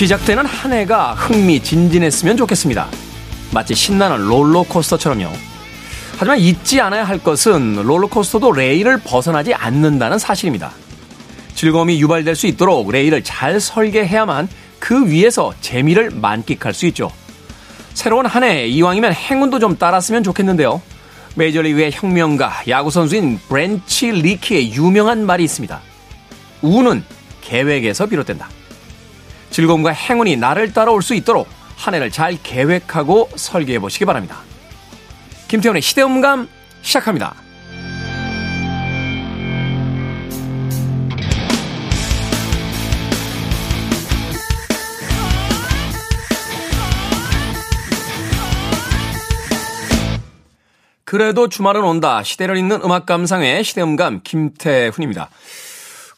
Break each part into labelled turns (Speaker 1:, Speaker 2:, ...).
Speaker 1: 시작되는 한 해가 흥미진진했으면 좋겠습니다. 마치 신나는 롤러코스터처럼요. 하지만 잊지 않아야 할 것은 롤러코스터도 레일을 벗어나지 않는다는 사실입니다. 즐거움이 유발될 수 있도록 레일을 잘 설계해야만 그 위에서 재미를 만끽할 수 있죠. 새로운 한 해 이왕이면 행운도 좀 따랐으면 좋겠는데요. 메이저리그의 혁명가 야구 선수인 브렌치 리키의 유명한 말이 있습니다. 우는 계획에서 비롯된다. 즐거움과 행운이 나를 따라올 수 있도록 한 해를 잘 계획하고 설계해 보시기 바랍니다. 김태훈의 시대음감 시작합니다. 그래도 주말은 온다. 시대를 잇는 음악 감상의 시대음감 김태훈입니다.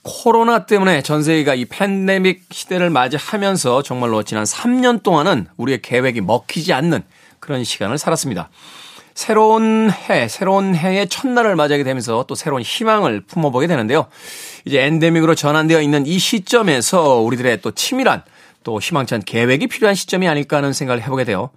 Speaker 1: 코로나 때문에 전 세계가 이 팬데믹 시대를 맞이하면서 정말로 지난 3년 동안은 우리의 계획이 먹히지 않는 그런 시간을 살았습니다. 새로운 해, 새로운 해의 첫날을 맞이하게 되면서 또 새로운 희망을 품어보게 되는데요. 이제 엔데믹으로 전환되어 있는 이 시점에서 우리들의 또 치밀한 또 희망찬 계획이 필요한 시점이 아닐까 하는 생각을 해보게 돼요.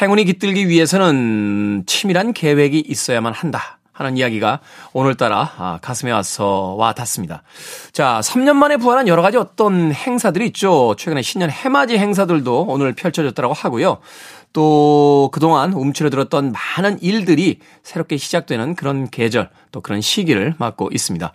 Speaker 1: 행운이 깃들기 위해서는 치밀한 계획이 있어야만 한다. 하는 이야기가 오늘따라 아, 가슴에 와서 와 닿습니다. 자, 3년 만에 부활한 여러 가지 어떤 행사들이 있죠. 최근에 신년 해맞이 행사들도 오늘 펼쳐졌다고 하고요. 또 그동안 움츠러들었던 많은 일들이 새롭게 시작되는 그런 계절 또 그런 시기를 맞고 있습니다.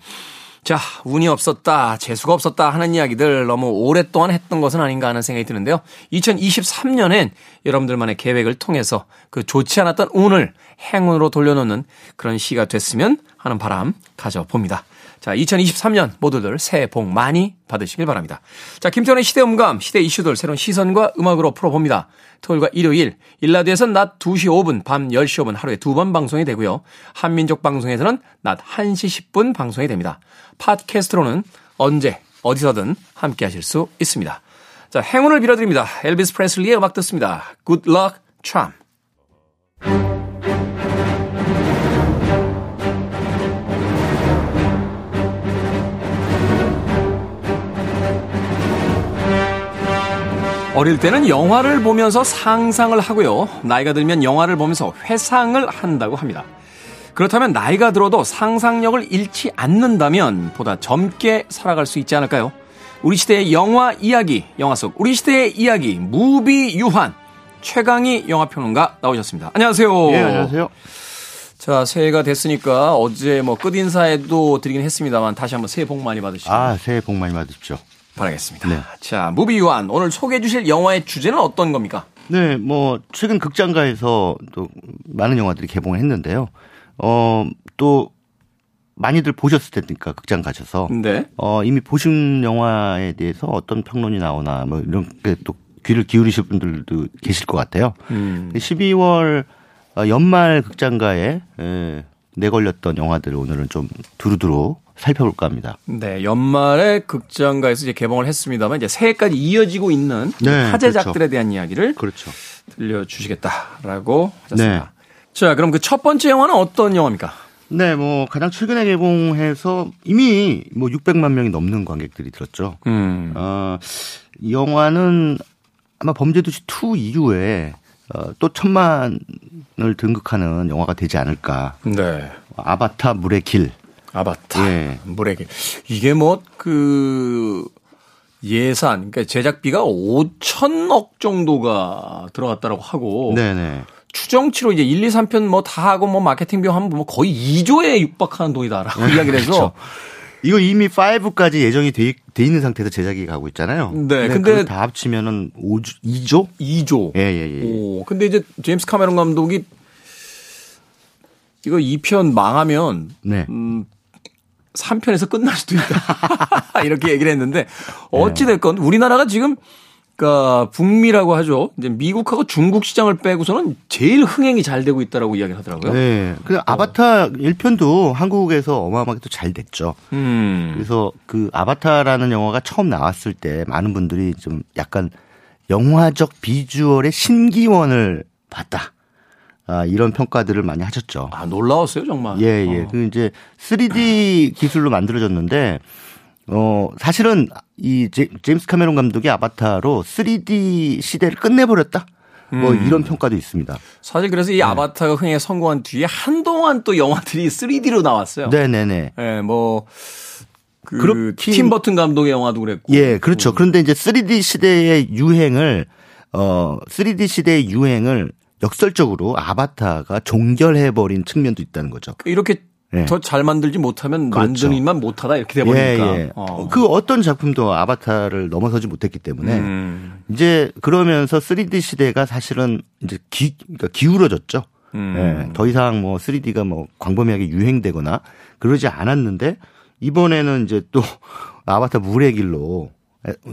Speaker 1: 자, 운이 없었다, 재수가 없었다 하는 이야기들 너무 오랫동안 했던 것은 아닌가 하는 생각이 드는데요. 2023년엔 여러분들만의 계획을 통해서 그 좋지 않았던 운을 행운으로 돌려놓는 그런 시가 됐으면 하는 바람 가져봅니다. 자, 2023년 모두들 새해 복 많이 받으시길 바랍니다. 자, 김태훈의 시대음감, 시대 이슈들 새로운 시선과 음악으로 풀어봅니다. 토요일과 일요일, 1라디오에서는 낮 2시 5분, 밤 10시 5분 하루에 두 번 방송이 되고요. 한민족 방송에서는 낮 1시 10분 방송이 됩니다. 팟캐스트로는 언제, 어디서든 함께 하실 수 있습니다. 자, 행운을 빌어드립니다. 엘비스 프레슬리의 음악 듣습니다. Good Luck Charm. 어릴 때는 영화를 보면서 상상을 하고요. 나이가 들면 영화를 보면서 회상을 한다고 합니다. 그렇다면 나이가 들어도 상상력을 잃지 않는다면 보다 젊게 살아갈 수 있지 않을까요? 우리 시대의 영화 이야기, 영화 속 우리 시대의 이야기, 무비 유한 최강희 영화평론가 나오셨습니다. 안녕하세요.
Speaker 2: 네, 안녕하세요.
Speaker 1: 자, 새해가 됐으니까 어제 뭐 끝인사에도 드리긴 했습니다만 다시 한번 새해 복 많이 받으시고.
Speaker 2: 아, 새해 복 많이 받으십시오.
Speaker 1: 바라겠습니다. 네. 자, 무비 유한 오늘 소개해 주실 영화의 주제는 어떤 겁니까?
Speaker 2: 네, 뭐 최근 극장가에서 또 많은 영화들이 개봉을 했는데요. 어, 또 많이들 보셨을 테니까 극장 가셔서
Speaker 1: 네.
Speaker 2: 어, 이미 보신 영화에 대해서 어떤 평론이 나오나 뭐 이런 게 또 귀를 기울이실 분들도 계실 것 같아요.
Speaker 1: 음.
Speaker 2: 12월 어, 연말 극장가에 에, 내걸렸던 영화들을 오늘은 좀 두루두루 살펴볼까 합니다.
Speaker 1: 네, 연말에 극장가에서 이제 개봉을 했습니다만 이제 새해까지 이어지고 있는
Speaker 2: 네,
Speaker 1: 화제작들에
Speaker 2: 그렇죠.
Speaker 1: 대한 이야기를
Speaker 2: 그렇죠.
Speaker 1: 들려주시겠다라고 하셨습니다.
Speaker 2: 네.
Speaker 1: 자, 그럼 그 첫 번째 영화는 어떤 영화입니까?
Speaker 2: 네, 뭐 가장 최근에 개봉해서 이미 뭐 600만 명이 넘는 관객들이 들었죠.
Speaker 1: 음,
Speaker 2: 어, 이 영화는 아마 범죄도시 2 이후에 어, 또 천만을 등극하는 영화가 되지 않을까.
Speaker 1: 네.
Speaker 2: 아바타 물의 길.
Speaker 1: 아바타,
Speaker 2: 예.
Speaker 1: 물의 길. 이게 뭐그 예산, 그러니까 제작비가 5천억 정도가 들어갔다고 하고
Speaker 2: 네네.
Speaker 1: 추정치로 이제 1, 2, 3편 뭐 다 하고 뭐 마케팅 비용 하면 뭐 거의 2조에 육박하는 돈이다라고 이야기를 해서
Speaker 2: 그렇죠. 이거 이미 5까지 예정이 돼, 돼 있는 상태에서 제작이 가고 있잖아요.
Speaker 1: 네, 근데-
Speaker 2: 다 합치면은 5조, 2조?
Speaker 1: 2조.
Speaker 2: 예, 예, 예.
Speaker 1: 오, 근데 이제 제임스 카메론 감독이 이거 2편 망하면
Speaker 2: 네.
Speaker 1: 음 3편에서 끝날 수도 있다. 이렇게 얘기를 했는데 어찌 됐건 우리나라가 지금 그러니까 북미라고 하죠. 이제 미국하고 중국 시장을 빼고서는 제일 흥행이 잘 되고 있다라고 이야기를 하더라고요.
Speaker 2: 네. 그 아바타 1편도 한국에서 어마어마하게 또 잘 됐죠.
Speaker 1: 음.
Speaker 2: 그래서 그 아바타라는 영화가 처음 나왔을 때 많은 분들이 좀 약간 영화적 비주얼의 신기원을 봤다. 아, 이런 평가들을 많이 하셨죠.
Speaker 1: 아, 놀라웠어요, 정말.
Speaker 2: 예, 예.
Speaker 1: 어.
Speaker 2: 그 이제 3D 기술로 만들어졌는데 어, 사실은 이 제, 제임스 카메론 감독의 아바타로 3D 시대를 끝내버렸다. 뭐
Speaker 1: 음.
Speaker 2: 이런 평가도 있습니다.
Speaker 1: 사실 그래서 이 아바타가 흥에 성공한 뒤에 한동안 또 영화들이 3D로 나왔어요.
Speaker 2: 네네네.
Speaker 1: 예, 뭐, 그,
Speaker 2: 그렇긴-
Speaker 1: 팀 버튼 감독의 영화도 그랬고.
Speaker 2: 예, 그렇죠. 그런데 이제 3D 시대의 유행을 어 3D 시대의 유행을 역설적으로 아바타가 종결해버린 측면도 있다는 거죠.
Speaker 1: 이렇게
Speaker 2: 예.
Speaker 1: 더잘 만들지 못하면
Speaker 2: 그렇죠.
Speaker 1: 만드는 일만 못하다 이렇게 돼버리니까.
Speaker 2: 예, 예.
Speaker 1: 어.
Speaker 2: 그 어떤 작품도 아바타를 넘어서지 못했기 때문에
Speaker 1: 음.
Speaker 2: 이제 그러면서 3D 시대가 사실은 이제 기, 그러니까 기울어졌죠.
Speaker 1: 음.
Speaker 2: 예, 더 이상 뭐 3D가 뭐 광범위하게 유행되거나 그러지 않았는데 이번에는 이제 또 아바타 물의 길로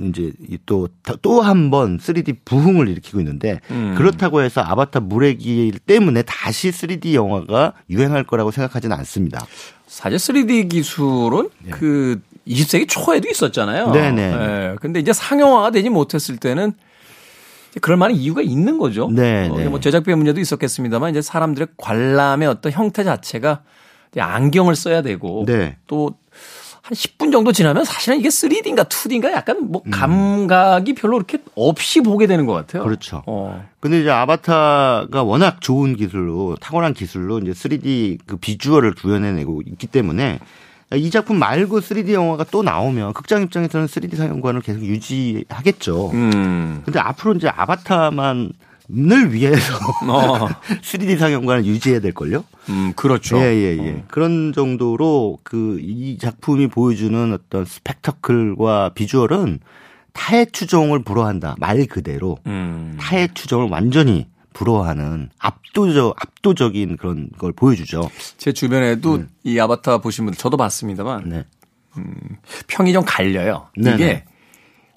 Speaker 2: 이제 또 또 한 번 3D 부흥을 일으키고 있는데
Speaker 1: 음.
Speaker 2: 그렇다고 해서 아바타 물의 길 때문에 다시 3D 영화가 유행할 거라고 생각하지는 않습니다.
Speaker 1: 사실 3D 기술은 그 20세기 초에도 있었잖아요.
Speaker 2: 예. 네네.
Speaker 1: 예. 근데 이제 상용화가 되지 못했을 때는 그럴 만한 이유가 있는 거죠.
Speaker 2: 네,
Speaker 1: 어,
Speaker 2: 네.
Speaker 1: 뭐 제작비의 문제도 있었겠습니다만 이제 사람들의 관람의 어떤 형태 자체가 안경을 써야 되고
Speaker 2: 네.
Speaker 1: 또 한 10분 정도 지나면 사실은 이게 3D인가 2D인가 약간 뭐
Speaker 2: 음.
Speaker 1: 감각이 별로 그렇게 없이 보게 되는 것 같아요.
Speaker 2: 그렇죠.
Speaker 1: 어.
Speaker 2: 근데 이제 아바타가 워낙 좋은 기술로 탁월한 기술로 이제 3D 그 비주얼을 구현해내고 있기 때문에 이 작품 말고 3D 영화가 또 나오면 극장 입장에서는 3D 상영관을 계속 유지하겠죠.
Speaker 1: 음.
Speaker 2: 근데 앞으로 이제 아바타만 을 위해서
Speaker 1: 어.
Speaker 2: 3D 상영관을 유지해야 될 걸요.
Speaker 1: 음, 그렇죠.
Speaker 2: 예, 예, 예. 그런 정도로 그 이 작품이 보여주는 어떤 스펙터클과 비주얼은 타의 추종을 불허한다. 말 그대로
Speaker 1: 음.
Speaker 2: 타의 추종을 완전히 불허하는 압도적 압도적인 그런 걸 보여주죠.
Speaker 1: 제 주변에도 이 아바타 보신 분들 저도 봤습니다만
Speaker 2: 네.
Speaker 1: 평이 좀 갈려요.
Speaker 2: 네네.
Speaker 1: 이게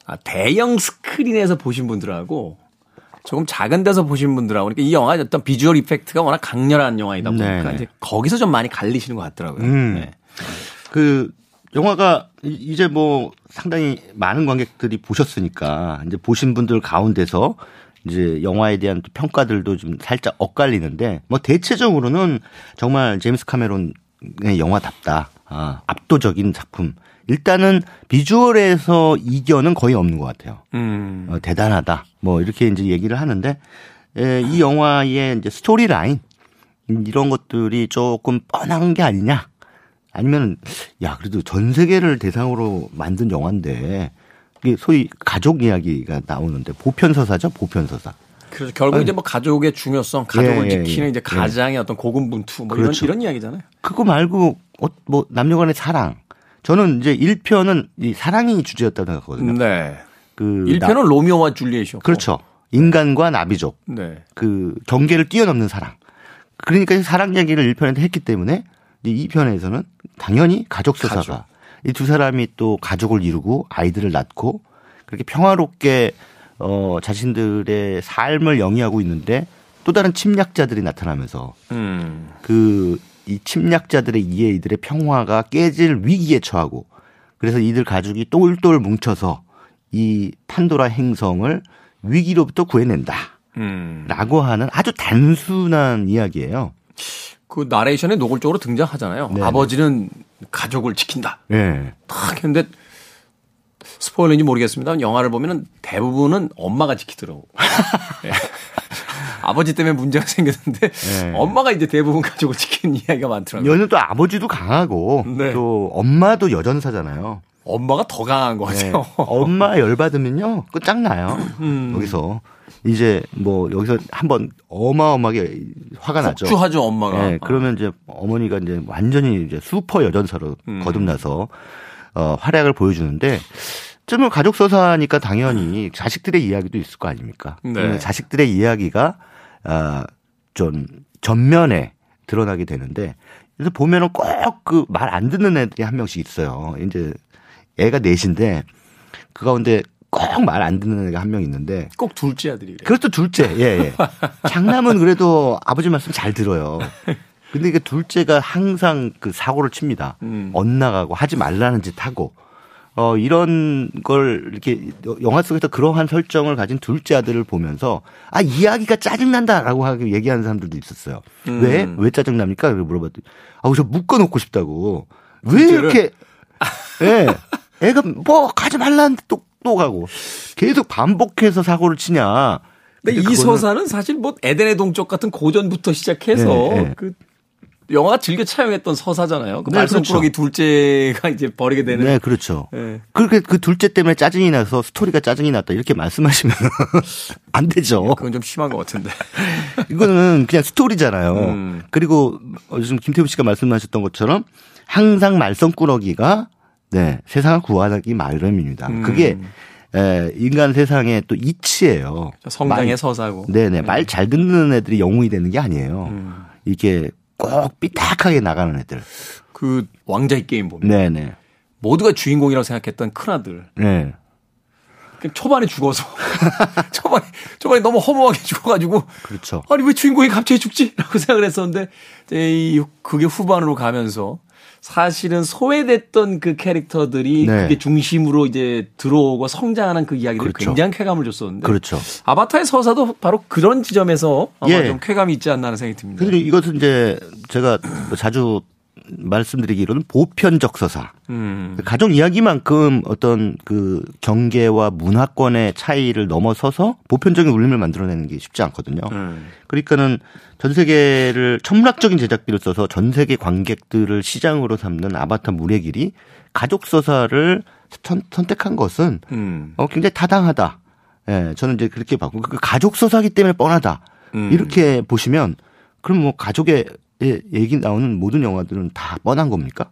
Speaker 1: 아, 대형 스크린에서 보신 분들하고 조금 작은 데서 보신 분들하고 그러니까 이 영화 어떤 비주얼 이펙트가 워낙 강렬한 영화이다 보니까
Speaker 2: 네네.
Speaker 1: 이제 거기서 좀 많이 갈리시는 것 같더라고요.
Speaker 2: 음.
Speaker 1: 네.
Speaker 2: 그 영화가 이- 이제 뭐 상당히 많은 관객들이 보셨으니까 이제 보신 분들 가운데서 이제 영화에 대한 또 평가들도 좀 살짝 엇갈리는데 뭐 대체적으로는 정말 제임스 카메론의 영화답다. 아, 압도적인 작품. 일단은 비주얼에서 이견은 거의 없는 것 같아요.
Speaker 1: 음.
Speaker 2: 어, 대단하다. 뭐 이렇게 이제 얘기를 하는데 에, 이 영화의 이제 스토리 라인 음, 이런 것들이 조금 뻔한 게 아니냐? 아니면 야 그래도 전 세계를 대상으로 만든 영화인데 이게 소위 가족 이야기가 나오는데 보편서사죠, 보편서사.
Speaker 1: 그래서 결국 이제 뭐 가족의 중요성, 가족을
Speaker 2: 예, 예,
Speaker 1: 지키는
Speaker 2: 예.
Speaker 1: 이제 가장의 어떤 고군분투 뭐
Speaker 2: 그렇죠.
Speaker 1: 이런 이런 이야기잖아요.
Speaker 2: 그거 말고 어, 뭐 남녀간의 사랑. 저는 이제 1편은 이 사랑이 주제였다고 생각하거든요.
Speaker 1: 네.
Speaker 2: 그
Speaker 1: 1편은 로미오와 줄리엣이었고.
Speaker 2: 그렇죠. 인간과 나비족.
Speaker 1: 네.
Speaker 2: 그 경계를 뛰어넘는 사랑. 그러니까 사랑 이야기를 1편에서 했기 때문에 이 2편에서는 당연히 가족 서사가
Speaker 1: 가족.
Speaker 2: 이두 사람이 또 가족을 이루고 아이들을 낳고 그렇게 평화롭게 어 자신들의 삶을 영위하고 있는데 또 다른 침략자들이 나타나면서
Speaker 1: 음.
Speaker 2: 그 이 침략자들의 이해 이들의 평화가 깨질 위기에 처하고 그래서 이들 가족이 똘똘 뭉쳐서 이 판도라 행성을 위기로부터 구해낸다.
Speaker 1: 음.
Speaker 2: 라고 하는 아주 단순한 이야기예요.
Speaker 1: 그 나레이션에 노골적으로 등장하잖아요.
Speaker 2: 네네.
Speaker 1: 아버지는 가족을 지킨다.
Speaker 2: 예.
Speaker 1: 딱 했는데 스포일러인지 모르겠습니다. 영화를 보면은 대부분은 엄마가 지키더라고. 예. 아버지 때문에 문제가 생겼는데
Speaker 2: 네.
Speaker 1: 엄마가 이제 대부분 가족을 지키는 이야기가 많더라고요.
Speaker 2: 여는 또 아버지도 강하고
Speaker 1: 네.
Speaker 2: 또 엄마도 여전사잖아요.
Speaker 1: 엄마가 더 강한 것
Speaker 2: 네.
Speaker 1: 같아요.
Speaker 2: 엄마 열받으면요 끝장나요.
Speaker 1: 음.
Speaker 2: 여기서 이제 뭐 여기서 한번 어마어마하게 화가 나죠.
Speaker 1: 폭주하죠 엄마가.
Speaker 2: 네, 그러면 이제 어머니가 이제 완전히 이제 슈퍼 여전사로
Speaker 1: 음.
Speaker 2: 거듭나서 어, 활약을 보여주는데 좀 가족 서사니까 당연히 자식들의 이야기도 있을 거 아닙니까?
Speaker 1: 네.
Speaker 2: 그러면 자식들의 이야기가 아, 좀 전면에 드러나게 되는데 그래서 보면은 꼭 그 말 안 듣는 애들이 한 명씩 있어요. 이제 애가 넷인데 그 가운데 꼭 말 안 듣는 애가 한 명 있는데
Speaker 1: 꼭 둘째 아들이 그래요.
Speaker 2: 그것도 둘째. 예, 예. 장남은 그래도 아버지 말씀 잘 들어요. 근데 이게 둘째가 항상 그 사고를 칩니다.
Speaker 1: 음.
Speaker 2: 엇나가고 하지 말라는 짓 하고. 어, 이런 걸 이렇게 영화 속에서 그러한 설정을 가진 둘째 아들을 보면서 아, 이야기가 짜증난다라고 하게 얘기하는 사람들도 있었어요.
Speaker 1: 음.
Speaker 2: 왜? 왜 짜증납니까? 그걸 물어봤더니 아, 저 묶어놓고 싶다고. 왜
Speaker 1: 둘째를?
Speaker 2: 이렇게 예. 애가 뭐 가지 말라는데 또, 또 가고 계속 반복해서 사고를 치냐.
Speaker 1: 근데 이 서사는 사실 뭐 에덴의 동쪽 같은 고전부터 시작해서
Speaker 2: 네, 네.
Speaker 1: 그 영화가 즐겨 차용했던 서사잖아요. 그
Speaker 2: 네,
Speaker 1: 말썽꾸러기
Speaker 2: 그렇죠.
Speaker 1: 둘째가 이제 버리게 되는.
Speaker 2: 네, 그렇죠.
Speaker 1: 네.
Speaker 2: 그렇게 그 둘째 때문에 짜증이 나서 스토리가 짜증이 났다 이렇게 말씀하시면 안 되죠.
Speaker 1: 그건 좀 심한 것 같은데.
Speaker 2: 이거는 그냥 스토리잖아요.
Speaker 1: 음.
Speaker 2: 그리고 어, 지금 김태우 씨가 말씀하셨던 것처럼 항상 말썽꾸러기가 네, 세상을 구하기 마련입니다.
Speaker 1: 음.
Speaker 2: 그게 에, 인간 세상의 또 이치예요.
Speaker 1: 성장의
Speaker 2: 말-
Speaker 1: 서사고.
Speaker 2: 네네 말 잘 듣는 애들이 영웅이 되는 게 아니에요.
Speaker 1: 음.
Speaker 2: 이게 꼭 삐딱하게 나가는 애들.
Speaker 1: 그 왕자의 게임 보면
Speaker 2: 네네.
Speaker 1: 모두가 주인공이라고 생각했던 큰 아들.
Speaker 2: 네.
Speaker 1: 그냥 초반에 죽어서 초반에 초반에 너무 허무하게 죽어가지고
Speaker 2: 그렇죠.
Speaker 1: 아니 왜 주인공이 갑자기 죽지?라고 생각을 했었는데 이 그게 후반으로 가면서 사실은 소외됐던 그 캐릭터들이
Speaker 2: 네.
Speaker 1: 그게 중심으로 이제 들어오고 성장하는 그 이야기들이
Speaker 2: 그렇죠.
Speaker 1: 굉장히 쾌감을 줬었는데
Speaker 2: 그렇죠.
Speaker 1: 아바타의 서사도 바로 그런 지점에서 아마
Speaker 2: 예.
Speaker 1: 좀 쾌감이 있지 않나 하는 생각이 듭니다.
Speaker 2: 근데 이것은 이제 제가 자주 말씀드리기로는 보편적 서사.
Speaker 1: 음.
Speaker 2: 가족 이야기만큼 어떤 그 경계와 문화권의 차이를 넘어서서 보편적인 울림을 만들어내는 게 쉽지 않거든요.
Speaker 1: 음.
Speaker 2: 그러니까는 전 세계를 천문학적인 제작비를 써서 전 세계 관객들을 시장으로 삼는 아바타 물의 길이 가족 서사를 선, 선택한 것은
Speaker 1: 음.
Speaker 2: 어, 굉장히 타당하다. 예, 저는 이제 그렇게 봤고 그 가족 서사기 때문에 뻔하다.
Speaker 1: 음.
Speaker 2: 이렇게 보시면 그럼 뭐 가족의 예, 얘기 나오는 모든 영화들은 다 뻔한 겁니까?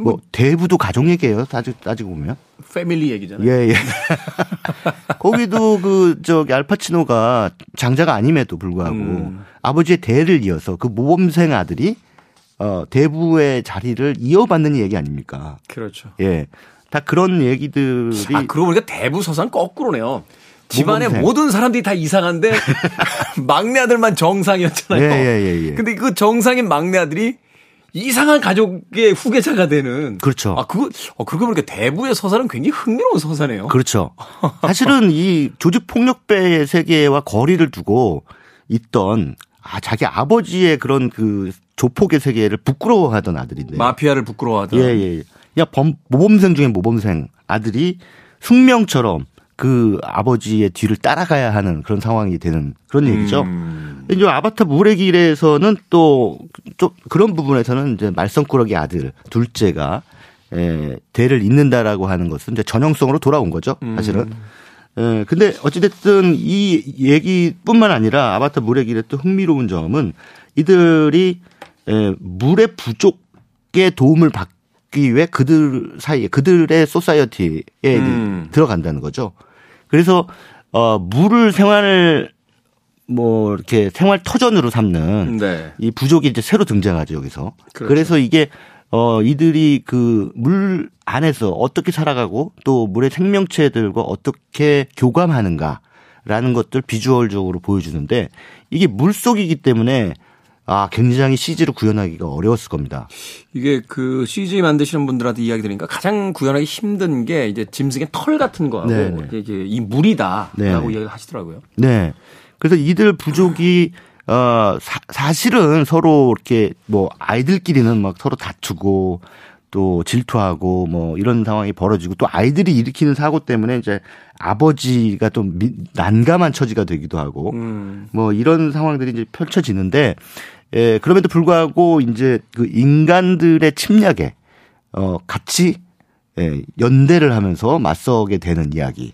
Speaker 2: 뭐 대부도 가족 얘기예요. 따지, 따지고 보면.
Speaker 1: 패밀리 얘기잖아요.
Speaker 2: 예, 예. 거기도 그 저기 알파치노가 장자가 아님에도 불구하고
Speaker 1: 음.
Speaker 2: 아버지의 대를 이어서 그 모범생 아들이 어 대부의 자리를 이어받는 얘기 아닙니까?
Speaker 1: 그렇죠.
Speaker 2: 예. 다 그런 얘기들이
Speaker 1: 아, 그러고 보니까 대부 서사는 거꾸로네요. 집안의. 모든 사람들이 다 이상한데 막내 아들만 정상이었잖아요.
Speaker 2: 예, 예, 예, 예.
Speaker 1: 근데 그 정상인 막내 아들이 이상한 가족의 후계자가 되는.
Speaker 2: 그렇죠.
Speaker 1: 아, 그거, 어, 그러고 보니까 대부의 서사는 굉장히 흥미로운 서사네요.
Speaker 2: 그렇죠. 사실은 이 조직 폭력배의 세계와 거리를 두고 있던 아 자기 아버지의 그런 그 조폭의 세계를 부끄러워하던 아들인데.
Speaker 1: 마피아를 부끄러워하던.
Speaker 2: 예, 예. 야, 범, 모범생 중에 모범생 아들이 숙명처럼 그 아버지의 뒤를 따라가야 하는 그런 상황이 되는 그런 얘기죠.
Speaker 1: 음.
Speaker 2: 이제 아바타 물의 길에서는 또 좀 그런 부분에서는 이제 말썽꾸러기 아들 둘째가 에, 대를 잇는다라고 하는 것은 이제 전형성으로 돌아온 거죠. 사실은. 에, 근데 어찌됐든 이 얘기뿐만 아니라 아바타 물의 길의 또 흥미로운 점은 이들이 에, 물의 부족의 도움을 받기 위해 그들 사이에 그들의 소사이어티에
Speaker 1: 음.
Speaker 2: 들어간다는 거죠. 그래서 어 물을 생활 뭐 이렇게 생활 터전으로 삼는
Speaker 1: 네.
Speaker 2: 이 부족이 이제 새로 등장하죠 여기서.
Speaker 1: 그렇죠.
Speaker 2: 그래서 이게 어 이들이 그 물 안에서 어떻게 살아가고 또 물의 생명체들과 어떻게 교감하는가라는 것들 비주얼적으로 보여주는데 이게 물 속이기 때문에 아 굉장히 CG로 구현하기가 어려웠을 겁니다.
Speaker 1: 이게 그 CG 만드시는 분들한테 이야기 들으니까 가장 구현하기 힘든 게 이제 짐승의 털 같은 거하고
Speaker 2: 네, 네.
Speaker 1: 이제 이 물이다라고
Speaker 2: 네.
Speaker 1: 이야기를 하시더라고요.
Speaker 2: 네. 그래서 이들 부족이 어 사, 사실은 서로 이렇게 뭐 아이들끼리는 막 서로 다투고 또 질투하고 뭐 이런 상황이 벌어지고 또 아이들이 일으키는 사고 때문에 이제 아버지가 좀 미- 난감한 처지가 되기도 하고
Speaker 1: 음.
Speaker 2: 뭐 이런 상황들이 이제 펼쳐지는데 예, 그럼에도 불구하고 이제 그 인간들의 침략에 어 같이 예, 연대를 하면서 맞서게 되는 이야기.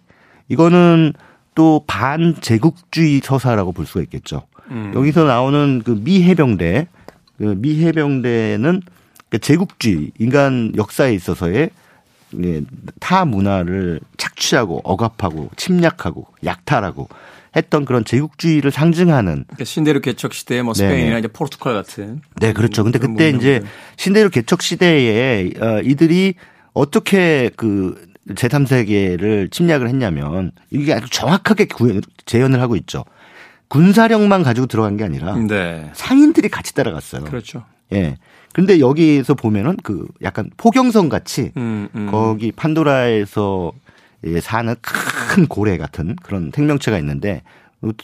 Speaker 2: 이거는 또 반제국주의 서사라고 볼 수가 있겠죠.
Speaker 1: 음.
Speaker 2: 여기서 나오는 그 미 해병대, 그 미 해병대는 그 제국주의, 인간 역사에 있어서의 예, 타 문화를 착취하고 억압하고 침략하고 약탈하고 했던 그런 제국주의를 상징하는
Speaker 1: 그러니까 신대륙 개척 시대에 뭐. 스페인이나 이제 포르투갈 같은
Speaker 2: 네, 그렇죠. 근데 그때 이제. 신대륙 개척 시대에 어, 이들이 어떻게 그 제3세계를 침략을 했냐면 이게 아주 정확하게 구현, 재현을 하고 있죠. 군사력만 가지고 들어간 게 아니라
Speaker 1: 네.
Speaker 2: 상인들이 같이 따라갔어요.
Speaker 1: 그렇죠.
Speaker 2: 예. 근데 여기서 보면은 그 약간 포경성 같이
Speaker 1: 음, 음.
Speaker 2: 거기 판도라에서 예, 사는 큰 고래 같은 그런 생명체가 있는데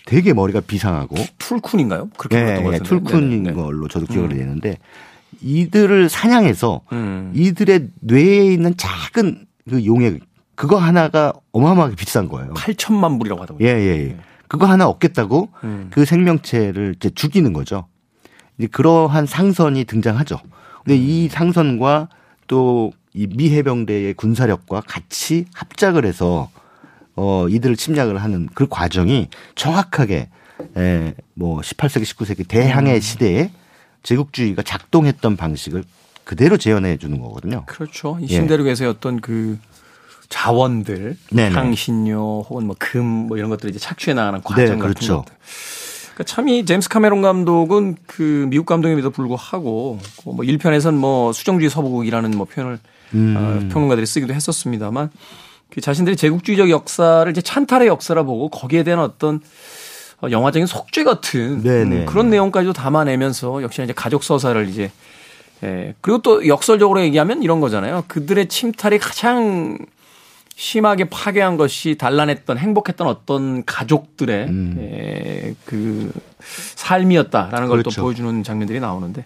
Speaker 2: 되게 머리가 비상하고
Speaker 1: 툴쿤인가요? 그렇게
Speaker 2: 예,
Speaker 1: 같은데.
Speaker 2: 툴쿤인
Speaker 1: 네네.
Speaker 2: 걸로 저도 기억을 내는데 이들을 사냥해서
Speaker 1: 음.
Speaker 2: 이들의 뇌에 있는 작은 그 용액 그거 하나가 어마어마하게 비싼 거예요.
Speaker 1: 8천만 불이라고 하더군요.
Speaker 2: 예, 예, 예. 그거 하나 얻겠다고 음. 그 생명체를 이제 죽이는 거죠. 이제 그러한 상선이 등장하죠. 근데 음. 이 상선과 또 이미 해병대의 군사력과 같이 합작을 해서 어 이들을 침략을 하는 그 과정이 정확하게 에뭐 18세기 19세기 대항해 음. 시대에 제국주의가 작동했던 방식을 그대로 재현해 주는 거거든요.
Speaker 1: 그렇죠. 이 신대륙에서의 예. 어떤 그 자원들, 네네. 향신료 혹은 뭐 금 뭐 이런 것들을 이제 착취해 나가는 과정 네, 그렇죠. 것들. 그러니까 참이 제임스 카메론 감독은 그 미국 감독임에도 불구하고 뭐 1편에선 뭐 수정주의 서부국이라는 뭐 표현을 음. 어, 평론가들이 쓰기도 했었습니다만 그 자신들이 제국주의적 역사를 이제 찬탈의 역사라 보고 거기에 대한 어떤 어, 영화적인 속죄 같은 음, 그런 내용까지도 담아내면서 역시나 이제 가족 서사를 이제 예. 그리고 또 역설적으로 얘기하면 이런 거잖아요. 그들의 침탈이 가장 심하게 파괴한 것이 단란했던 행복했던 어떤 가족들의 음. 에, 그 삶이었다라는 그렇죠. 걸또 보여주는 장면들이 나오는데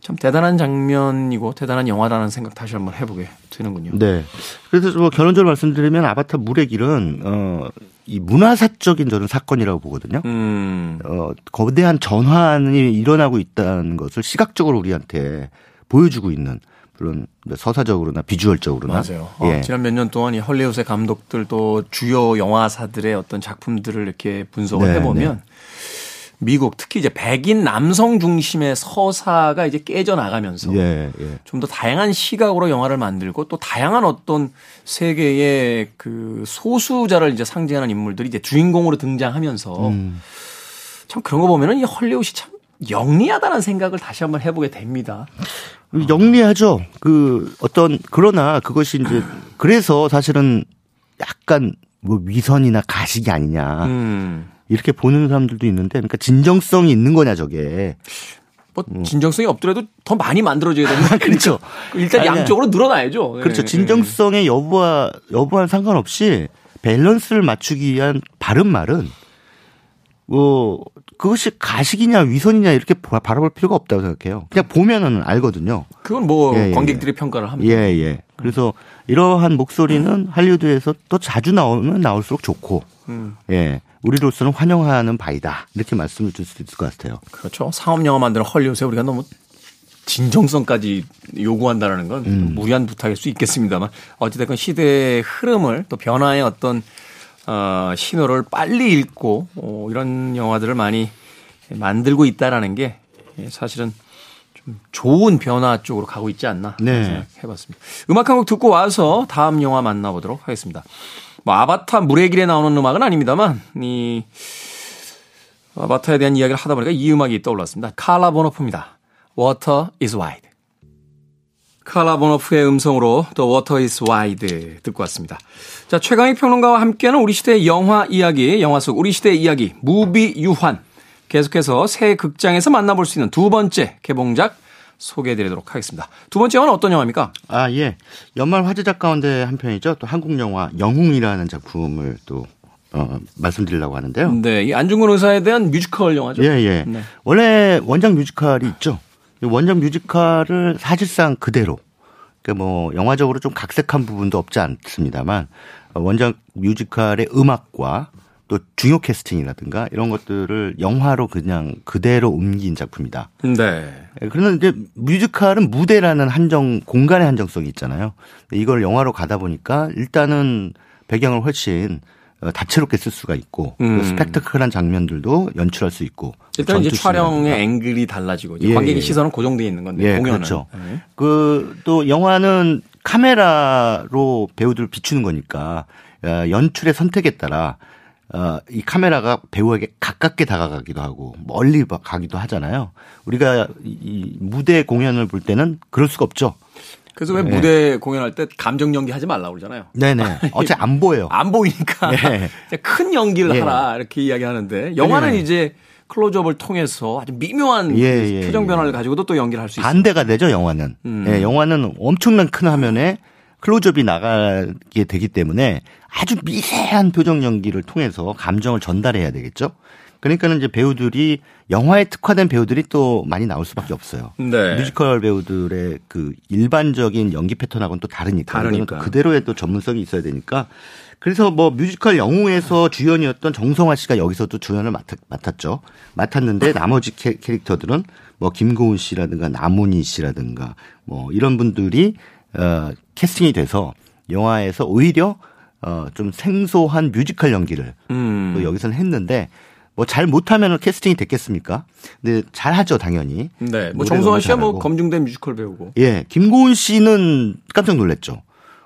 Speaker 1: 참 대단한 장면이고 대단한 영화라는 생각 다시 한번 해보게 되는군요.
Speaker 2: 네. 그래서 뭐 결론적으로 말씀드리면 아바타 물의 길은 어 이 문화사적인 저는 사건이라고 보거든요. 음. 어 거대한 전환이 일어나고 있다는 것을 시각적으로 우리한테 보여주고 있는 물론 서사적으로나 비주얼적으로나
Speaker 1: 맞아요. 어, 예. 지난 몇 년 동안 이 헐리우드의 감독들도 주요 영화사들의 어떤 작품들을 이렇게 분석을 네, 해보면 네. 미국 특히 이제 백인 남성 중심의 서사가 이제 깨져 나가면서 예, 예. 좀더 다양한 시각으로 영화를 만들고 또 다양한 어떤 세계의 그 소수자를 이제 상징하는 인물들이 이제 주인공으로 등장하면서 음. 참 그런 거 보면은 이 헐리우드이 참 영리하다는 생각을 다시 한번 해보게 됩니다.
Speaker 2: 영리하죠. 그 어떤 그러나 그것이 이제 그래서 사실은 약간 뭐 위선이나 가식이 아니냐 음. 이렇게 보는 사람들도 있는데 그러니까 진정성이 있는 거냐 저게.
Speaker 1: 뭐 음. 진정성이 없더라도 더 많이 만들어져야 되는 거 그렇죠. 일단 아니, 양쪽으로 늘어나야죠.
Speaker 2: 그렇죠. 네. 진정성의 여부와 여부와 상관없이 밸런스를 맞추기 위한 바른 말은 뭐 그것이 가식이냐 위선이냐 이렇게 바라볼 필요가 없다고 생각해요. 그냥 보면은 알거든요.
Speaker 1: 그건 뭐 예, 예. 관객들이 예. 평가를 합니다.
Speaker 2: 예, 예. 그래서 이러한 목소리는 할리우드에서 또 자주 나오면 나올수록 좋고, 음. 예. 우리로서는 환영하는 바이다. 이렇게 말씀을 줄수 있을 것 같아요.
Speaker 1: 그렇죠. 상업 영화 만드는 헐리우드에 우리가 너무 진정성까지 요구한다는 건 음. 무리한 부탁일 수 있겠습니다만 어찌됐건 시대의 흐름을 또 변화의 어떤 어, 신호를 빨리 읽고 어, 이런 영화들을 많이 만들고 있다라는 게 사실은 좀 좋은 변화 쪽으로 가고 있지 않나 네. 생각해봤습니다. 음악 한 곡 듣고 와서 다음 영화 만나보도록 하겠습니다. 뭐 아바타 물의 길에 나오는 음악은 아닙니다만 이 아바타에 대한 이야기를 하다 보니까 이 음악이 떠올랐습니다. 칼라 보노프입니다. Water is wide. 칼라 보노프의 음성으로 The Water is Wide 듣고 왔습니다. 자, 최강희 평론가와 함께하는 우리 시대의 영화 이야기, 영화 속 우리 시대의 이야기, 무비 유환. 계속해서 새 극장에서 만나볼 수 있는 두 번째 개봉작 소개해드리도록 하겠습니다. 두 번째 영화는 어떤 영화입니까?
Speaker 2: 아, 예. 연말 화제작 가운데 한 편이죠. 또 한국 영화 영웅이라는 작품을 또 어, 말씀드리려고 하는데요.
Speaker 1: 네, 이 안중근 의사에 대한 뮤지컬 영화죠.
Speaker 2: 예, 예. 네. 원래 원작 뮤지컬이 있죠. 원작 뮤지컬을 사실상 그대로 그러니까 뭐 영화적으로 좀 각색한 부분도 없지 않습니다만 원작 뮤지컬의 음악과 또 중요 캐스팅이라든가 이런 것들을 영화로 그냥 그대로 옮긴 작품이다. 네. 그러나 이제 뮤지컬은 무대라는 한정 공간의 한정성이 있잖아요. 이걸 영화로 가다 보니까 일단은 배경을 훨씬 어, 다채롭게 쓸 수가 있고 음. 스펙터클한 장면들도 연출할 수 있고
Speaker 1: 일단 이제 촬영의 앵글이 달라지고 예, 관객의 예. 시선은 고정되어 있는 건데 예, 공연은 그렇죠.
Speaker 2: 네. 그또 영화는 카메라로 배우들을 비추는 거니까 어, 연출의 선택에 따라 어, 이 카메라가 배우에게 가깝게 다가가기도 하고 멀리 가기도 하잖아요. 우리가 이 무대 공연을 볼 때는 그럴 수가 없죠.
Speaker 1: 그래서 왜 네. 무대 공연할 때 감정 연기 하지 말라고 그러잖아요.
Speaker 2: 네네. 어차피 안 보여요.
Speaker 1: 안 보이니까 네. 큰 연기를 네. 하라 이렇게 이야기하는데 영화는 네. 이제 클로즈업을 통해서 아주 미묘한 예, 예, 표정 변화를 예. 가지고도 또 연기를 할 수 있어요.
Speaker 2: 반대가 되죠 영화는. 음. 예, 영화는 엄청난 큰 화면에 클로즈업이 나가게 되기 때문에 아주 미세한 표정 연기를 통해서 감정을 전달해야 되겠죠. 그러니까는 이제 배우들이 영화에 특화된 배우들이 또 많이 나올 수밖에 없어요.
Speaker 1: 네.
Speaker 2: 뮤지컬 배우들의 그 일반적인 연기 패턴하고는 또 다르니까.
Speaker 1: 다르니까.
Speaker 2: 또 그대로의 또 전문성이 있어야 되니까. 그래서 뭐 뮤지컬 영웅에서 주연이었던 정성화 씨가 여기서도 주연을 맡았, 맡았죠. 맡았는데 나머지 캐, 캐릭터들은 뭐 김고은 씨라든가 나문희 씨라든가 뭐 이런 분들이 어 캐스팅이 돼서 영화에서 오히려 어 좀 생소한 뮤지컬 연기를
Speaker 1: 음.
Speaker 2: 또 여기서는 했는데 뭐 잘 못하면 캐스팅이 됐겠습니까? 근데 잘 하죠 당연히.
Speaker 1: 네. 뭐
Speaker 2: 정성화
Speaker 1: 씨가 뭐. 검증된 뮤지컬 배우고.
Speaker 2: 예, 김고은 씨는 깜짝 놀랐죠.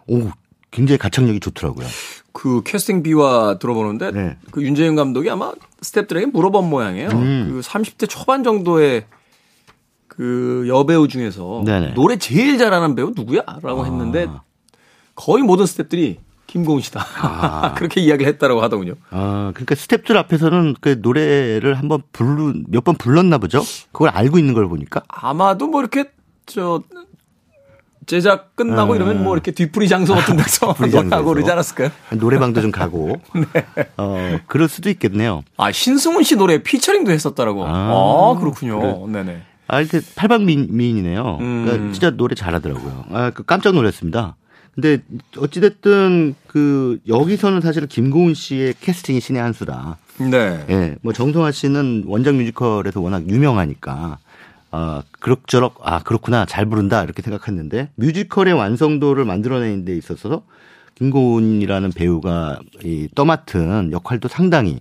Speaker 2: 오, 굉장히 가창력이 좋더라고요.
Speaker 1: 그 캐스팅 비와 들어보는데
Speaker 2: 네.
Speaker 1: 그 윤재윤 감독이 아마 스탭들에게 물어본 모양이에요.
Speaker 2: 음.
Speaker 1: 그 30대 초반 정도의 그 여배우 중에서
Speaker 2: 네네.
Speaker 1: 노래 제일 잘하는 배우 누구야?라고 했는데 거의 모든 스탭들이 김고은 씨다.
Speaker 2: 아.
Speaker 1: 그렇게 이야기를 했다라고 하더군요.
Speaker 2: 아, 그러니까 스탭들 앞에서는 그 노래를 한번 부르 몇 번 불렀나 보죠. 그걸 알고 있는 걸 보니까.
Speaker 1: 아마도 뭐 이렇게 저 제작 끝나고
Speaker 2: 아.
Speaker 1: 이러면 뭐 이렇게 뒤풀이 장소 같은 데서 노래하고. 그러지 않았을까요?
Speaker 2: 노래방도 좀 가고.
Speaker 1: 네.
Speaker 2: 어, 그럴 수도 있겠네요.
Speaker 1: 아 신승훈 씨 노래 피처링도 했었다라고.
Speaker 2: 아,
Speaker 1: 아, 그렇군요. 네네.
Speaker 2: 아, 이제 팔방미인이네요.
Speaker 1: 음.
Speaker 2: 그러니까 진짜 노래 잘하더라고요. 아, 그 깜짝 놀랐습니다. 근데 어찌됐든 그 여기서는 사실은 김고은 씨의 캐스팅이 신의 한 수다.
Speaker 1: 네.
Speaker 2: 예, 뭐 정성화 씨는 원작 뮤지컬에서 워낙 유명하니까 아 그럭저럭 아 그렇구나 잘 부른다 이렇게 생각했는데 뮤지컬의 완성도를 만들어내는 데 있어서 김고은이라는 배우가 이 떠맡은 역할도 상당히 예,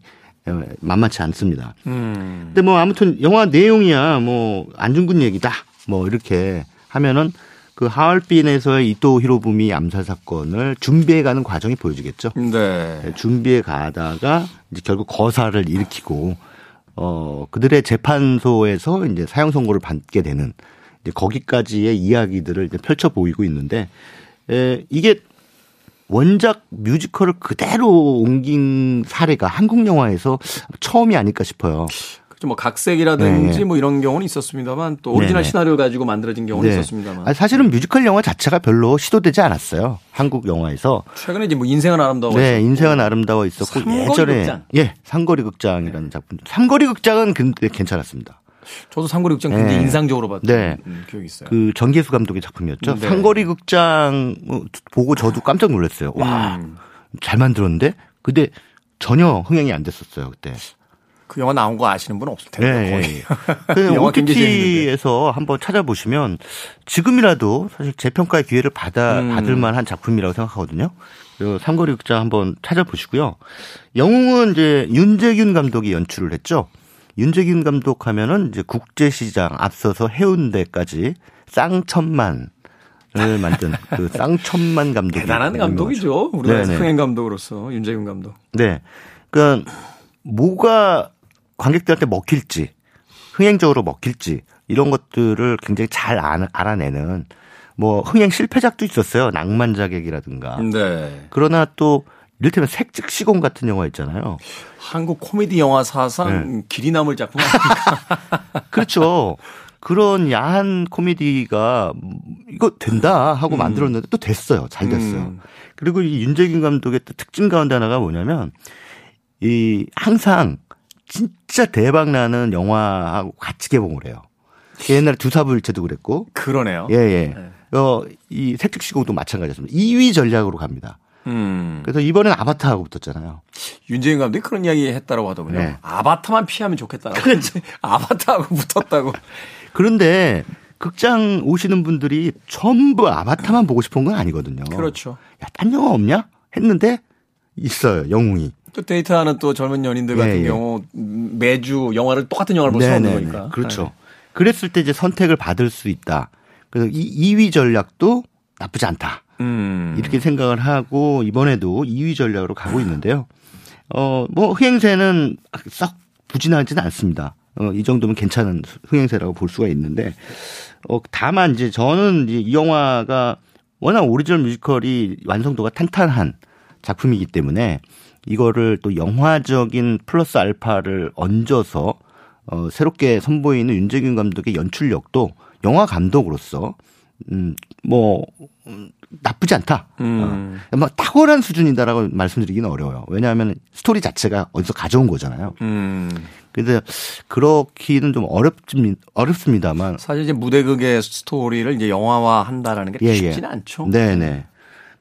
Speaker 2: 만만치 않습니다.
Speaker 1: 음.
Speaker 2: 근데 뭐 아무튼 영화 내용이야 뭐 안중근 얘기다 뭐 이렇게 하면은 그 하얼빈에서의 이토 히로부미 암살 사건을 준비해가는 과정이 보여지겠죠.
Speaker 1: 네.
Speaker 2: 준비해 가다가 이제 결국 거사를 일으키고 어 그들의 재판소에서 이제 사형 선고를 받게 되는 이제 거기까지의 이야기들을 이제 펼쳐 보이고 있는데 에 이게 원작 뮤지컬을 그대로 옮긴 사례가 한국 영화에서 처음이 아닐까 싶어요.
Speaker 1: 그죠 뭐 각색이라든지
Speaker 2: 네.
Speaker 1: 뭐 이런 경우는 있었습니다만 또 오리지널
Speaker 2: 네.
Speaker 1: 시나리오를 가지고 만들어진 경우는
Speaker 2: 네.
Speaker 1: 있었습니다만
Speaker 2: 사실은 뮤지컬 영화 자체가 별로 시도되지 않았어요. 한국 영화에서.
Speaker 1: 최근에 이제 뭐 인생은 아름다워
Speaker 2: 네, 인생은 아름다워 있었고
Speaker 1: 삼거리
Speaker 2: 예전에
Speaker 1: 극장.
Speaker 2: 예, 삼거리 극장이라는 작품. 삼거리 극장은 근데 괜찮았습니다.
Speaker 1: 저도 상거리 극장 굉장히
Speaker 2: 네.
Speaker 1: 인상적으로 봤던
Speaker 2: 네.
Speaker 1: 음, 기억이 있어요.
Speaker 2: 그 전계수 감독의 작품이었죠.
Speaker 1: 네.
Speaker 2: 삼거리 극장 보고 저도 깜짝 놀랐어요. 와,
Speaker 1: 음.
Speaker 2: 잘 만들었는데? 근데 전혀 흥행이 안 됐었어요, 그때.
Speaker 1: 그 영화 나온 거 아시는 분은 없을 텐데
Speaker 2: 네.
Speaker 1: 거의.
Speaker 2: 그
Speaker 1: 영화
Speaker 2: OTT에서 한번 찾아보시면 지금이라도 사실 재평가의 기회를 받아
Speaker 1: 음.
Speaker 2: 받을 만한 작품이라고 생각하거든요. 그리고 삼거리 극장 한번 찾아보시고요. 영웅은 이제 윤재균 감독이 연출을 했죠. 윤재균 감독 하면은 이제 국제시장 앞서서 해운대까지 쌍천만 을 만든 그 쌍천만 감독.
Speaker 1: 대단한 감독이죠. 우리나라. 흥행 감독으로서 윤재균 감독.
Speaker 2: 네. 그러니까 뭐가 관객들한테 먹힐지 흥행적으로 먹힐지 이런 것들을 굉장히 잘 알- 알아내는 뭐 흥행 실패작도 있었어요. 낭만 자객이라든가.
Speaker 1: 네.
Speaker 2: 그러나 또 이를테면 색즉시공 같은 영화 있잖아요.
Speaker 1: 한국 코미디 영화 사상
Speaker 2: 네.
Speaker 1: 길이 남을 작품 아닙니까?
Speaker 2: 그렇죠. 그런 야한 코미디가 이거 된다 하고 만들었는데 또 됐어요. 잘 됐어요.
Speaker 1: 음.
Speaker 2: 그리고 이 윤재균 감독의 또 특징 가운데 하나가 뭐냐면 이 항상 진짜 대박 나는 영화하고 같이 개봉을 해요. 옛날에 두사부일체도 그랬고,
Speaker 1: 그러네요.
Speaker 2: 예, 예.
Speaker 1: 네.
Speaker 2: 어, 이 색즉시공도 마찬가지였습니다. 2위 전략으로 갑니다.
Speaker 1: 음.
Speaker 2: 그래서 이번엔 아바타하고 붙었잖아요.
Speaker 1: 윤재인 감독이 그런 이야기 했다라고 하더군요.
Speaker 2: 네.
Speaker 1: 아바타만 피하면 좋겠다라고.
Speaker 2: 그렇죠.
Speaker 1: 아바타하고 붙었다고.
Speaker 2: 그런데 극장 오시는 분들이 전부 아바타만 보고 싶은 건 아니거든요.
Speaker 1: 그렇죠.
Speaker 2: 야, 딴 영화 없냐? 했는데 있어요, 영웅이.
Speaker 1: 또 데이트하는 또 젊은 연인들
Speaker 2: 예,
Speaker 1: 같은
Speaker 2: 예.
Speaker 1: 경우 매주 영화를 똑같은 영화를 볼수 없는
Speaker 2: 네네네.
Speaker 1: 거니까.
Speaker 2: 그렇죠. 그랬을 때 이제 선택을 받을 수 있다. 그래서 이 2위 전략도 나쁘지 않다.
Speaker 1: 음.
Speaker 2: 이렇게 생각을 하고 이번에도 2위 전략으로 가고 있는데요. 어, 뭐 흥행세는 썩 부진하지는 않습니다. 어, 이 정도면 괜찮은 흥행세라고 볼 수가 있는데 어, 다만 이제 저는 이제 이 영화가 워낙 오리지널 뮤지컬이 완성도가 탄탄한 작품이기 때문에 이거를 또 영화적인 플러스 알파를 얹어서 어, 새롭게 선보이는 윤재균 감독의 연출력도 영화 감독으로서 음, 뭐, 음, 나쁘지 않다. 음. 어. 막 탁월한 수준이다라고 말씀드리기는 어려워요. 왜냐하면 스토리 자체가 어디서 가져온 거잖아요. 음. 그래서 그렇기는 좀 어렵습니다. 어렵습니다만
Speaker 1: 사실 이제 무대극의 스토리를 이제 영화화 한다라는 게 예, 쉽지는 예. 않죠.
Speaker 2: 네네.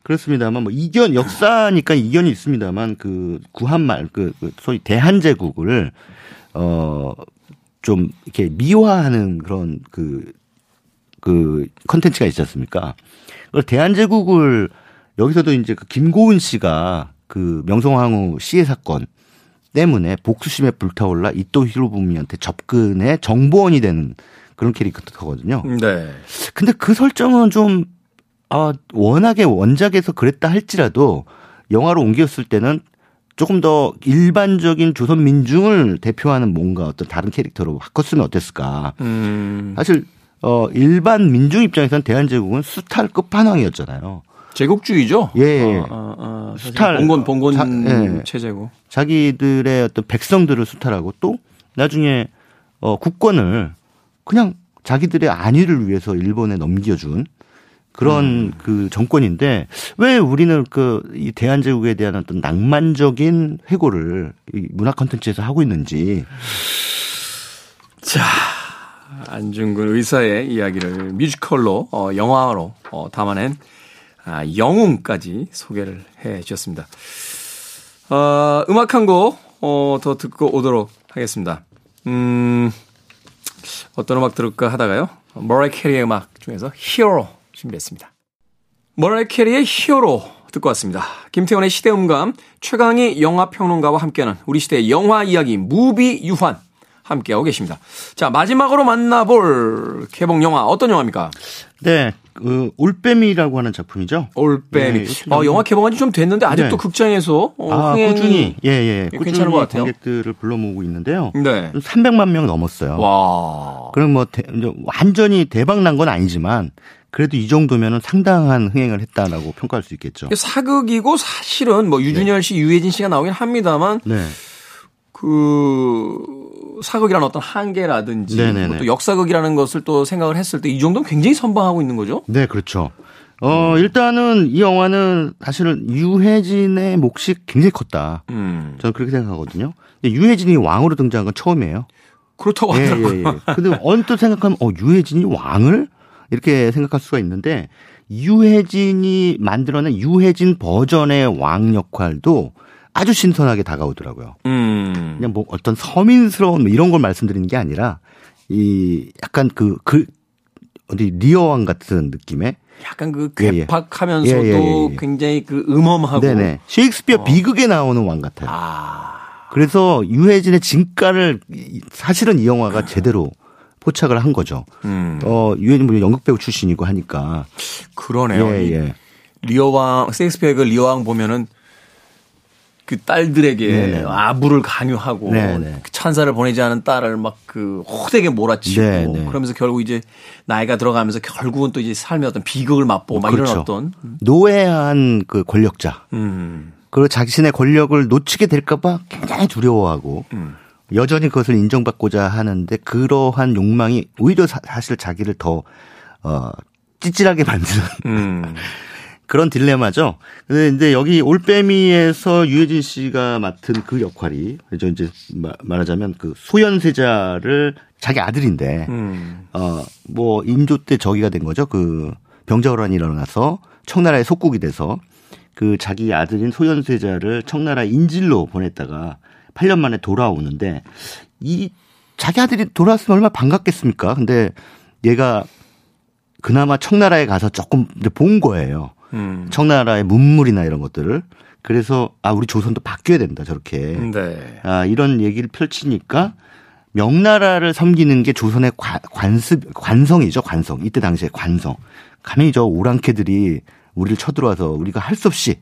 Speaker 2: 그렇습니다만 뭐 이견 역사니까 이견이 있습니다만 그 구한말 그, 그 소위 대한제국을 어좀 이렇게 미화하는 그런 그 그 컨텐츠가 있지 않습니까? 대한제국을 여기서도 이제 그 김고은 씨가 그 명성황후 시해 사건 때문에 복수심에 불타올라 이토 히로부미한테 접근해 정보원이 되는 그런 캐릭터거든요. 네. 근데 그 설정은 좀, 아, 워낙에 원작에서 그랬다 할지라도 영화로 옮겼을 때는 조금 더 일반적인 조선 민중을 대표하는 뭔가 어떤 다른 캐릭터로 바꿨으면 어땠을까. 음. 사실 어 일반 민중 입장에서는 대한제국은 수탈 끝판왕이었잖아요.
Speaker 1: 제국주의죠.
Speaker 2: 예. 어, 어, 어,
Speaker 1: 수탈 봉건 봉건 자, 예. 체제고.
Speaker 2: 자기들의 어떤 백성들을 수탈하고 또 나중에 어 국권을 그냥 자기들의 안위를 위해서 일본에 넘겨준 그런 음. 그 정권인데 왜 우리는 그 이 대한제국에 대한 어떤 낭만적인 회고를 이 문화 컨텐츠에서 하고 있는지.
Speaker 1: 자, 안중근 의사의 이야기를 뮤지컬로 어, 영화로 어, 담아낸 아, 영웅까지 소개를 해 주셨습니다. 어, 음악 한곡 어, 더 듣고 오도록 하겠습니다. 음, 어떤 음악 들을까 하다가요. 머라이 캐리의 음악 중에서 Hero 준비했습니다. 머라이 캐리의 Hero 듣고 왔습니다. 김태훈의 시대음감, 최광희 영화평론가와 함께하는 우리 시대의 영화 이야기 무비 유환 함께하고 계십니다. 자, 마지막으로 만나볼 개봉 영화 어떤 영화입니까?
Speaker 2: 네. 그 올빼미라고 하는 작품이죠.
Speaker 1: 올빼미. 네, 어, 영화 개봉한 지 좀 됐는데 아직도 네. 극장에서 어,
Speaker 2: 아, 꾸준히 예, 예. 꾸준히 괜찮은 것 같아요. 관객들을 불러 모으고 있는데요. 네. 300만 명 넘었어요. 와. 그럼 뭐 대, 완전히 대박 난 건 아니지만 그래도 이 정도면은 상당한 흥행을 했다라고 평가할 수 있겠죠.
Speaker 1: 사극이고 사실은 뭐 유준열 씨, 네. 유해진 씨가 나오긴 합니다만 네. 그 사극이라는 어떤 한계라든지 또 역사극이라는 것을 또 생각을 했을 때 이 정도는 굉장히 선방하고 있는 거죠.
Speaker 2: 네, 그렇죠. 어, 일단은 이 영화는 사실은 유해진의 몫이 굉장히 컸다. 음. 저는 그렇게 생각하거든요. 유해진이 왕으로 등장한 건 처음이에요.
Speaker 1: 그렇다고 예, 하더라고요. 예, 예.
Speaker 2: 근데 언뜻 생각하면 어, 유해진이 왕을 이렇게 생각할 수가 있는데 유해진이 만들어낸 유해진 버전의 왕 역할도 아주 신선하게 다가오더라고요. 음. 그냥 뭐 어떤 서민스러운 뭐 이런 걸 말씀드리는 게 아니라 이 약간 그, 그 어디 리어왕 같은 느낌의
Speaker 1: 약간 그 괴팍하면서도 예, 예, 예, 예, 굉장히 그 음험하고
Speaker 2: 네네 셰익스피어 어. 비극에 나오는 왕 같아요. 아. 그래서 유해진의 진가를 사실은 이 영화가 제대로 포착을 한 거죠. 음. 어 유해진 뭐 연극 배우 출신이고 하니까
Speaker 1: 그러네요. 예, 예. 리어왕 셰익스피어의 그 리어왕 보면은 그 딸들에게 네네. 아부를 강요하고 네네. 그 찬사를 보내지 않은 딸을 막 그 호되게 몰아치고 네네. 그러면서 결국 이제 나이가 들어가면서 결국은 또 이제 삶의 어떤 비극을 맛보고 막 그렇죠. 이런 어떤
Speaker 2: 노예한 그 권력자 음. 그리고 자신의 권력을 놓치게 될까봐 굉장히 두려워하고 음. 여전히 그것을 인정받고자 하는데 그러한 욕망이 오히려 사, 실 자기를 더 어, 찌질하게 만드는 음. 그런 딜레마죠. 근데 이제 여기 올빼미에서 유해진 씨가 맡은 그 역할이 저 이제 말하자면 그 소현세자를 자기 아들인데 음. 어뭐 인조 때 저기가 된 거죠. 그 병자호란이 일어나서 청나라의 속국이 돼서 그 자기 아들인 소현세자를 청나라 인질로 보냈다가 8년 만에 돌아오는데 이 자기 아들이 돌아왔으면 얼마나 반갑겠습니까? 근데 얘가 그나마 청나라에 가서 조금 이제 본 거예요. 음. 청나라의 문물이나 이런 것들을 그래서 아 우리 조선도 바뀌어야 된다 저렇게 네. 아 이런 얘기를 펼치니까 명나라를 섬기는 게 조선의 관습 관성이죠 관성 이때 당시에 관성 가만히 저 오랑캐들이 우리를 쳐들어와서 우리가 할 수 없이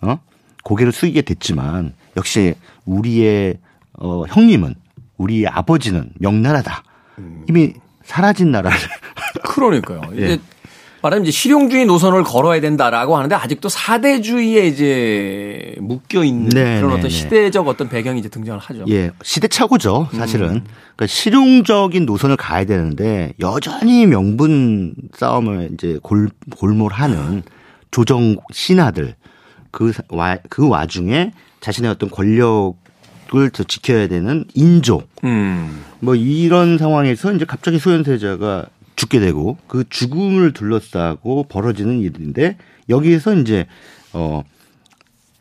Speaker 2: 어 고개를 숙이게 됐지만 역시 우리의 어 형님은 우리 아버지는 명나라다 음. 이미 사라진 나라를
Speaker 1: 그러니까요. 예. 말하면 이제 실용주의 노선을 걸어야 된다라고 하는데 아직도 사대주의에 이제 묶여 있는 네, 그런 네, 어떤 네. 시대적 어떤 배경이 이제 등장을 하죠.
Speaker 2: 예, 시대착오죠, 사실은. 음. 그러니까 실용적인 노선을 가야 되는데 여전히 명분 싸움을 이제 골, 골몰하는 조정 신하들 그, 와, 그 와중에 자신의 어떤 권력 을 더 지켜야 되는 인조.
Speaker 1: 음.
Speaker 2: 뭐 이런 상황에서 이제 갑자기 소현세자가 죽게 되고 그 죽음을 둘러싸고 벌어지는 일인데 여기에서 이제 어,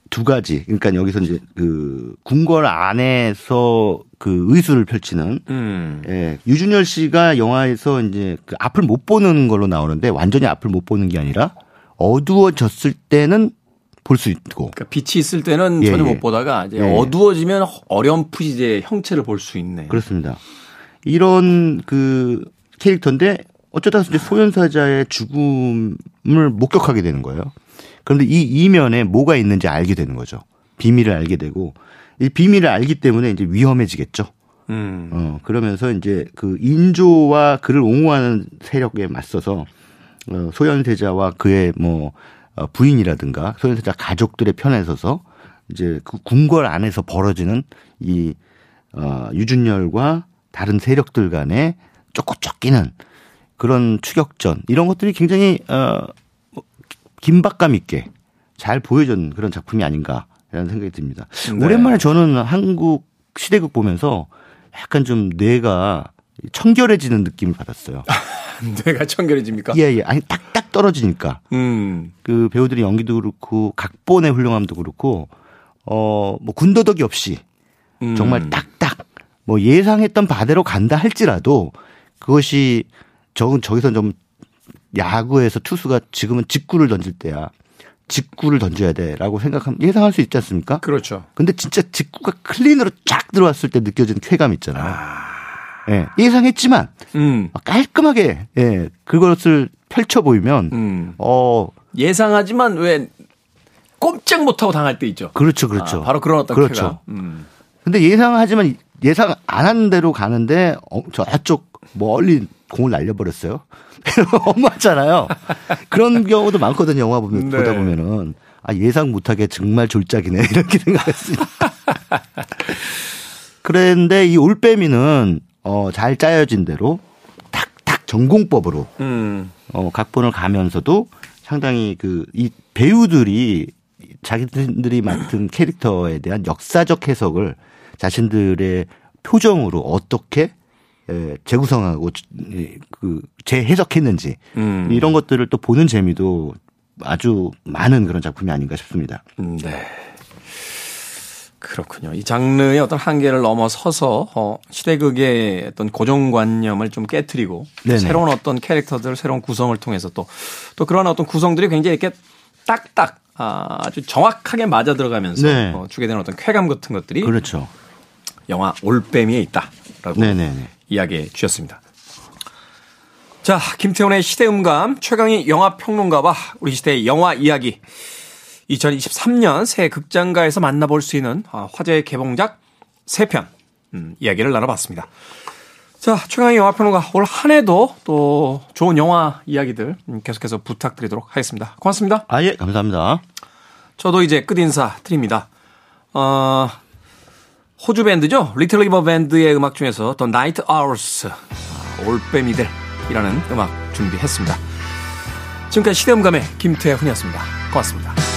Speaker 2: 두 가지. 그러니까 여기서 이제 그 궁궐 안에서 그 의술을 펼치는
Speaker 1: 음.
Speaker 2: 예, 유준열 씨가 영화에서 이제 그 앞을 못 보는 걸로 나오는데 완전히 앞을 못 보는 게 아니라 어두워졌을 때는 볼 수 있고
Speaker 1: 그러니까 빛이 있을 때는
Speaker 2: 예,
Speaker 1: 전혀
Speaker 2: 예.
Speaker 1: 못 보다가 이제
Speaker 2: 예, 예.
Speaker 1: 어두워지면 어렴풋이 이제 형체를 볼 수 있네.
Speaker 2: 그렇습니다. 이런 그 캐릭터인데 어쩌다 이제 소현사자의 죽음을 목격하게 되는 거예요. 그런데 이 이면에 뭐가 있는지 알게 되는 거죠. 비밀을 알게 되고 이 비밀을 알기 때문에 이제 위험해지겠죠.
Speaker 1: 음.
Speaker 2: 어, 그러면서 이제 그 인조와 그를 옹호하는 세력에 맞서서 어, 소현세자와 그의 뭐 어, 부인이라든가 소현세자 가족들의 편에 서서 이제 그 궁궐 안에서 벌어지는 이 어, 유준열과 다른 세력들 간의 쫓고 쫓기는 그런 추격전 이런 것들이 굉장히 어 긴박감 있게 잘 보여준 그런 작품이 아닌가라는 생각이 듭니다.
Speaker 1: 네.
Speaker 2: 오랜만에 저는 한국 시대극 보면서 약간 좀 뇌가 청결해지는 느낌을 받았어요.
Speaker 1: 뇌가 청결해집니까?
Speaker 2: 예, 예. 아니, 딱딱 떨어지니까.
Speaker 1: 음.
Speaker 2: 그 배우들이 연기도 그렇고, 각본의 훌륭함도 그렇고, 어, 뭐, 군더더기 없이
Speaker 1: 음.
Speaker 2: 정말 딱딱, 뭐, 예상했던 바대로 간다 할지라도 그것이, 저, 저기서 좀 야구에서 투수가 지금은 직구를 던질 때야. 직구를 던져야 돼. 라고 생각하면 예상할 수 있지 않습니까?
Speaker 1: 그렇죠.
Speaker 2: 근데 진짜 직구가 클린으로 쫙 들어왔을 때 느껴지는 쾌감 있잖아요. 예, 예상했지만
Speaker 1: 음.
Speaker 2: 깔끔하게 예, 그것을 펼쳐 보이면
Speaker 1: 음.
Speaker 2: 어
Speaker 1: 예상하지만 왜 꼼짝 못하고 당할 때 있죠.
Speaker 2: 그렇죠, 그렇죠.
Speaker 1: 아, 바로 그런 어떤
Speaker 2: 그렇죠.
Speaker 1: 쾌감. 음.
Speaker 2: 근데 예상하지만 예상 안 하는 대로 가는데 어, 저쪽 멀리 공을 날려버렸어요. 엄마잖아요. 그런 경우도 많거든요. 영화 보면
Speaker 1: 네.
Speaker 2: 보다 보면은 아 예상 못하게 정말 졸작이네 이렇게 생각했습니다. 그런데 이 올빼미는 어, 잘 짜여진 대로 탁탁 전공법으로
Speaker 1: 음.
Speaker 2: 어, 각본을 가면서도 상당히 그 이 배우들이 자기들이 맡은 캐릭터에 대한 역사적 해석을 자신들의 표정으로 어떻게 에, 재구성하고 이, 그 재해석했는지
Speaker 1: 음.
Speaker 2: 이런 것들을 또 보는 재미도 아주 많은 그런 작품이 아닌가 싶습니다.
Speaker 1: 음, 네. 그렇군요. 이 장르의 어떤 한계를 넘어서서 어, 시대극의 어떤 고정관념을 좀 깨뜨리고
Speaker 2: 네네.
Speaker 1: 새로운 어떤 캐릭터들, 새로운 구성을 통해서 또또 그런 어떤 구성들이 굉장히 이렇게 딱딱 아, 아주 정확하게 맞아 들어가면서
Speaker 2: 네.
Speaker 1: 어, 주게 되는 어떤 쾌감 같은 것들이
Speaker 2: 그렇죠.
Speaker 1: 영화 올빼미에 있다라고
Speaker 2: 네네네.
Speaker 1: 이야기해 주셨습니다. 자, 김태훈의 시대음감, 최강희 영화평론가와 우리 시대의 영화 이야기. 2023년 새 극장가에서 만나볼 수 있는 아, 화제의 개봉작 3편, 음, 이야기를 나눠봤습니다. 자, 최광희 영화평론가, 올 한 해도 또 좋은 영화 이야기들 음, 계속해서 부탁드리도록 하겠습니다. 고맙습니다.
Speaker 2: 아, 예, 감사합니다.
Speaker 1: 저도 이제 끝인사 드립니다. 어, 호주 밴드죠. 리틀 리버 밴드의 음악 중에서 The Night Owls 올빼미들이라는 음악 준비했습니다. 지금까지 시대음감의 김태훈이었습니다. 고맙습니다.